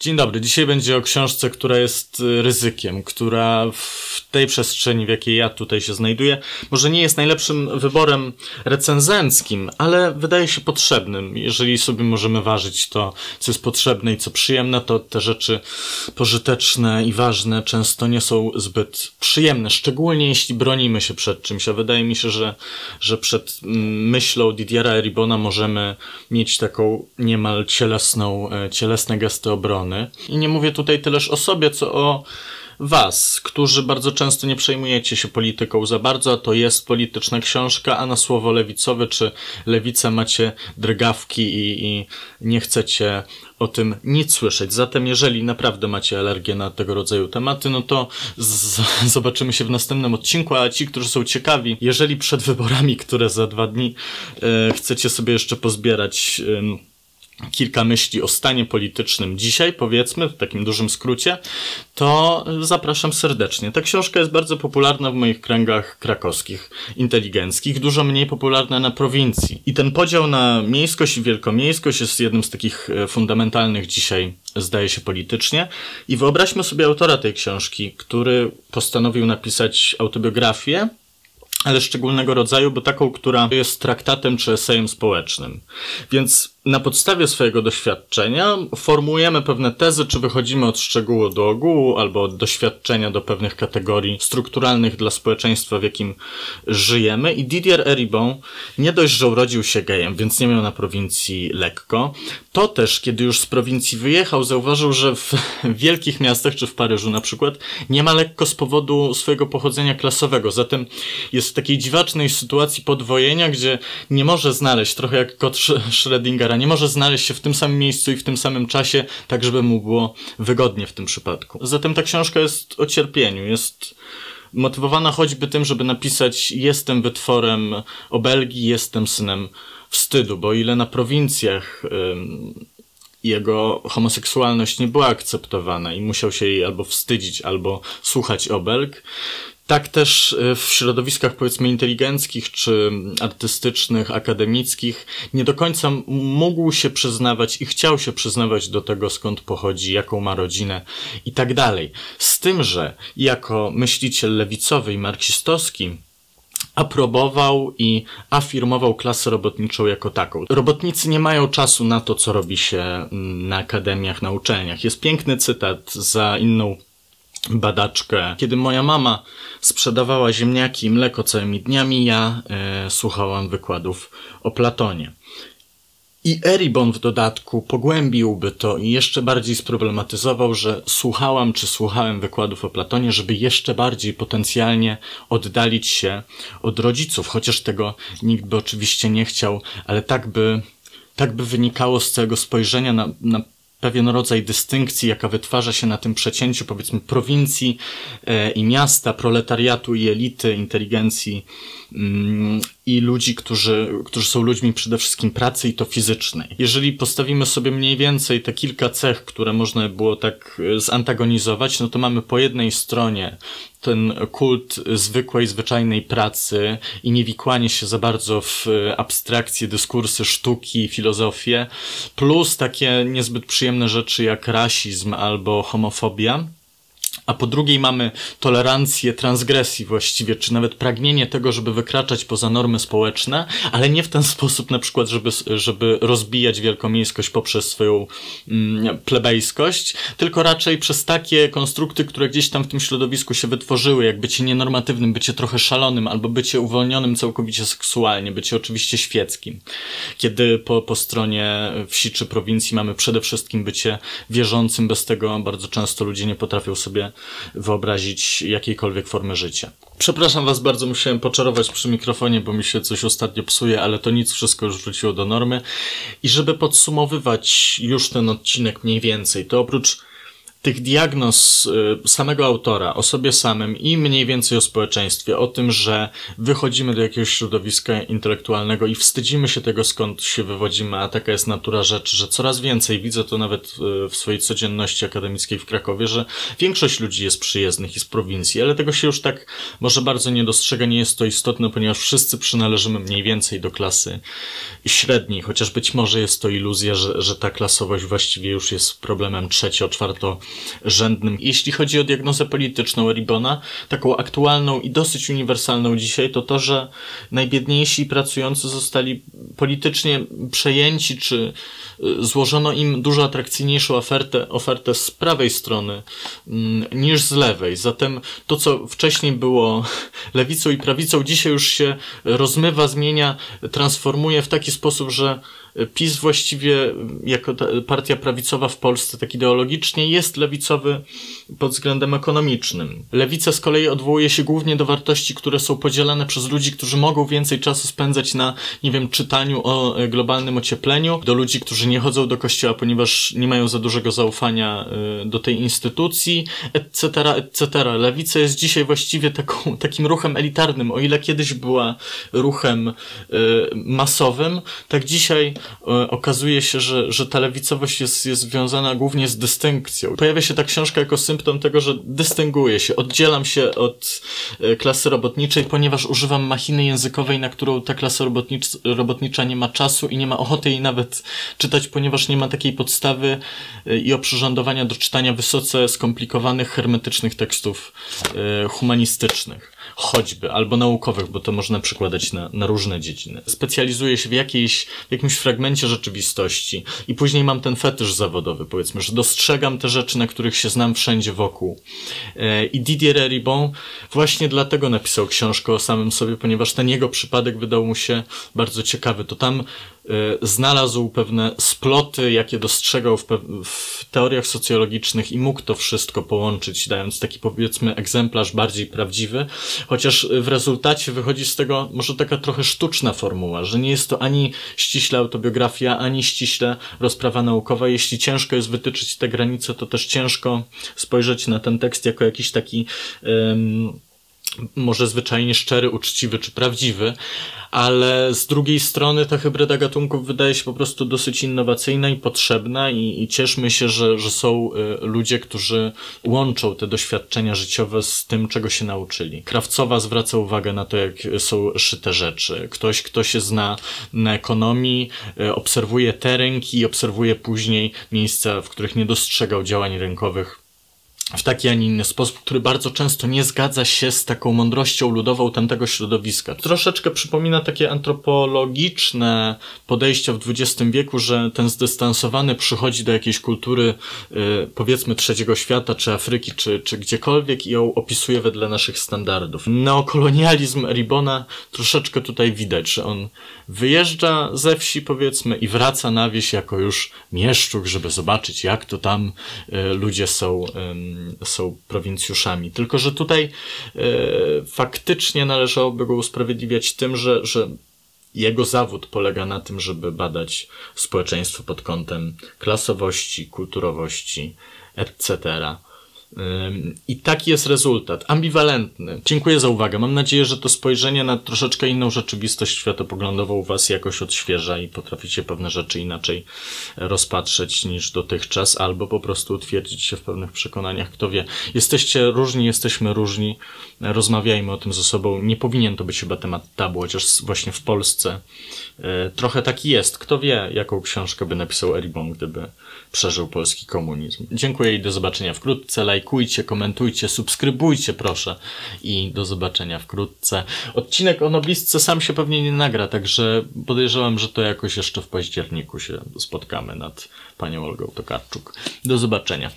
Dzień dobry. Dzisiaj będzie o książce, która jest y, ryzykiem, która w tej przestrzeni, w jakiej ja tutaj się znajduję, może nie jest najlepszym wyborem recenzenckim, ale wydaje się potrzebnym. Jeżeli sobie możemy ważyć to, co jest potrzebne i co przyjemne, to te rzeczy pożyteczne i ważne często nie są zbyt przyjemne, szczególnie jeśli bronimy się przed czymś. A wydaje mi się, że, że przed mm, myślą Didiera Eribona możemy mieć taką niemal cielesną, e, cielesne gesty obrony strony. I nie mówię tutaj tyleż o sobie, co o Was, którzy bardzo często nie przejmujecie się polityką za bardzo, a to jest polityczna książka, a na słowo lewicowe czy lewica macie drgawki i, i nie chcecie o tym nic słyszeć. Zatem, jeżeli naprawdę macie alergię na tego rodzaju tematy, no to zobaczymy się w następnym odcinku. A ci, którzy są ciekawi, jeżeli przed wyborami, które za dwa dni e, chcecie sobie jeszcze pozbierać. E, kilka myśli o stanie politycznym dzisiaj, powiedzmy, w takim dużym skrócie, to zapraszam serdecznie. Ta książka jest bardzo popularna w moich kręgach krakowskich, inteligenckich, dużo mniej popularna na prowincji. I ten podział na miejskość i wielkomiejskość jest jednym z takich e, fundamentalnych dzisiaj, zdaje się, politycznie. I wyobraźmy sobie autora tej książki, który postanowił napisać autobiografię, ale szczególnego rodzaju, bo taką, która jest traktatem czy esejem społecznym. Więc na podstawie swojego doświadczenia formułujemy pewne tezy, czy wychodzimy od szczegółu do ogółu, albo od doświadczenia do pewnych kategorii strukturalnych dla społeczeństwa, w jakim żyjemy. I Didier Eribon nie dość, że urodził się gejem, więc nie miał na prowincji lekko, to też, kiedy już z prowincji wyjechał, zauważył, że w wielkich miastach, czy w Paryżu na przykład, nie ma lekko z powodu swojego pochodzenia klasowego. Zatem jest w takiej dziwacznej sytuacji podwojenia, gdzie nie może znaleźć, trochę jak kot Schrödingera, nie może znaleźć się w tym samym miejscu i w tym samym czasie, tak żeby mu było wygodnie w tym przypadku. Zatem ta książka jest o cierpieniu, jest motywowana choćby tym, żeby napisać jestem wytworem obelgi, jestem synem wstydu, bo ile na prowincjach jego homoseksualność nie była akceptowana i musiał się jej albo wstydzić, albo słuchać obelg, tak też e, w środowiskach powiedzmy inteligenckich czy artystycznych, akademickich nie do końca mógł się przyznawać i chciał się przyznawać do tego skąd pochodzi, jaką ma rodzinę i tak dalej. Z tym, że jako myśliciel lewicowy i marksistowski aprobował i afirmował klasę robotniczą jako taką. Robotnicy nie mają czasu na to, co robi się mm, na akademiach, na uczelniach. Jest piękny cytat za inną badaczkę. Kiedy moja mama sprzedawała ziemniaki i mleko całymi dniami, ja e, słuchałam wykładów o Platonie. I Eribon w dodatku pogłębiłby to i jeszcze bardziej sproblematyzował, że słuchałam czy słuchałem wykładów o Platonie, żeby jeszcze bardziej potencjalnie oddalić się od rodziców, chociaż tego nikt by oczywiście nie chciał, ale tak by, tak by wynikało z całego spojrzenia na, na pewien rodzaj dystynkcji, jaka wytwarza się na tym przecięciu, powiedzmy, prowincji e, i miasta, proletariatu i elity, inteligencji mm, i ludzi, którzy, którzy są ludźmi przede wszystkim pracy i to fizycznej. Jeżeli postawimy sobie mniej więcej te kilka cech, które można było tak e, zantagonizować, no to mamy po jednej stronie ten kult zwykłej, zwyczajnej pracy i niewikłanie się za bardzo w e, abstrakcje, dyskursy, sztuki, filozofię, plus takie niezbyt przyjemne rzeczy jak rasizm albo homofobia, a po drugiej mamy tolerancję transgresji właściwie, czy nawet pragnienie tego, żeby wykraczać poza normy społeczne, ale nie w ten sposób na przykład, żeby, żeby rozbijać wielkomiejskość poprzez swoją mm, plebejskość, tylko raczej przez takie konstrukty, które gdzieś tam w tym środowisku się wytworzyły, jak bycie nienormatywnym, bycie trochę szalonym, albo bycie uwolnionym całkowicie seksualnie, bycie oczywiście świeckim. Kiedy po, po stronie wsi czy prowincji mamy przede wszystkim bycie wierzącym, bez tego bardzo często ludzie nie potrafią sobie wyobrazić jakiejkolwiek formy życia. Przepraszam Was bardzo, musiałem poczarować przy mikrofonie, bo mi się coś ostatnio psuje, ale to nic, wszystko już wróciło do normy. I żeby podsumowywać już ten odcinek mniej więcej, to oprócz tych diagnoz y, samego autora o sobie samym i mniej więcej o społeczeństwie, o tym, że wychodzimy do jakiegoś środowiska intelektualnego i wstydzimy się tego, skąd się wywodzimy, a taka jest natura rzeczy, że coraz więcej, widzę to nawet y, w swojej codzienności akademickiej w Krakowie, że większość ludzi jest przyjezdnych i z prowincji, ale tego się już tak może bardzo nie dostrzega, nie jest to istotne, ponieważ wszyscy przynależymy mniej więcej do klasy średniej, chociaż być może jest to iluzja, że, że ta klasowość właściwie już jest problemem trzecio, czwartorzędnym. Jeśli chodzi o diagnozę polityczną Ribona, taką aktualną i dosyć uniwersalną dzisiaj, to to, że najbiedniejsi pracujący zostali politycznie przejęci, czy y, złożono im dużo atrakcyjniejszą ofertę, ofertę z prawej strony mm, niż z lewej. Zatem to, co wcześniej było lewicą i prawicą, dzisiaj już się rozmywa, zmienia, transformuje w taki sposób, że PiS właściwie jako partia prawicowa w Polsce tak ideologicznie jest lewicowy pod względem ekonomicznym. Lewica z kolei odwołuje się głównie do wartości, które są podzielane przez ludzi, którzy mogą więcej czasu spędzać na, nie wiem, czytaniu o e, globalnym ociepleniu, do ludzi, którzy nie chodzą do kościoła, ponieważ nie mają za dużego zaufania e, do tej instytucji, etc., etc. Lewica jest dzisiaj właściwie taką, takim ruchem elitarnym. O ile kiedyś była ruchem y, masowym, tak dzisiaj E, okazuje się, że, że ta lewicowość jest, jest związana głównie z dystynkcją. Pojawia się ta książka jako symptom tego, że dystynguję się, oddzielam się od e, klasy robotniczej, ponieważ używam machiny językowej, na którą ta klasa robotnicz, robotnicza nie ma czasu i nie ma ochoty jej nawet czytać, ponieważ nie ma takiej podstawy e, i oprzyrządowania do czytania wysoce skomplikowanych, hermetycznych tekstów humanistycznych choćby, albo naukowych, bo to można przekładać na, na różne dziedziny. Specjalizuję się w jakiejś, w jakimś fragmencie rzeczywistości i później mam ten fetysz zawodowy, powiedzmy, że dostrzegam te rzeczy, na których się znam wszędzie wokół. E, I Didier Ribon właśnie dlatego napisał książkę o samym sobie, ponieważ ten jego przypadek wydał mu się bardzo ciekawy. To tam znalazł pewne sploty, jakie dostrzegał w, w, teoriach socjologicznych i mógł to wszystko połączyć, dając taki powiedzmy egzemplarz bardziej prawdziwy, chociaż w rezultacie wychodzi z tego może taka trochę sztuczna formuła, że nie jest to ani ściśle autobiografia, ani ściśle rozprawa naukowa. Jeśli ciężko jest wytyczyć te granice, to też ciężko spojrzeć na ten tekst jako jakiś taki um, może zwyczajnie szczery, uczciwy czy prawdziwy, ale z drugiej strony ta hybryda gatunków wydaje się po prostu dosyć innowacyjna i potrzebna i, i cieszmy się, że, że są y, ludzie, którzy łączą te doświadczenia życiowe z tym, czego się nauczyli. Krawcowa zwraca uwagę na to, jak są szyte rzeczy. Ktoś, kto się zna na ekonomii, y, obserwuje te rynki i obserwuje później miejsca, w których nie dostrzegał działań rynkowych w taki, a nie inny sposób, który bardzo często nie zgadza się z taką mądrością ludową tamtego środowiska. Troszeczkę przypomina takie antropologiczne podejście w XX wieku, że ten zdystansowany przychodzi do jakiejś kultury, yy, powiedzmy trzeciego świata, czy Afryki, czy, czy gdziekolwiek i ją opisuje wedle naszych standardów. Neokolonializm Ribona troszeczkę tutaj widać, że on wyjeżdża ze wsi, powiedzmy, i wraca na wieś jako już mieszczuk, żeby zobaczyć, jak to tam yy, ludzie są są prowincjuszami. Tylko, że tutaj e, faktycznie należałoby go usprawiedliwiać tym, że, że jego zawód polega na tym, żeby badać społeczeństwo pod kątem klasowości, kulturowości, etc. I taki jest rezultat, ambiwalentny. Dziękuję za uwagę. Mam nadzieję, że to spojrzenie na troszeczkę inną rzeczywistość światopoglądową u Was jakoś odświeża i potraficie pewne rzeczy inaczej rozpatrzeć niż dotychczas, albo po prostu utwierdzić się w pewnych przekonaniach. Kto wie, jesteście różni, jesteśmy różni, rozmawiajmy o tym ze sobą. Nie powinien to być chyba temat tabu, chociaż właśnie w Polsce e, trochę taki jest. Kto wie, jaką książkę by napisał Eribon, gdyby przeżył polski komunizm. Dziękuję i do zobaczenia wkrótce. Lajkujcie, komentujcie, subskrybujcie proszę i do zobaczenia wkrótce. Odcinek o noblistce sam się pewnie nie nagra, także podejrzewam, że to jakoś jeszcze w październiku się spotkamy nad panią Olgą Tokarczuk. Do zobaczenia.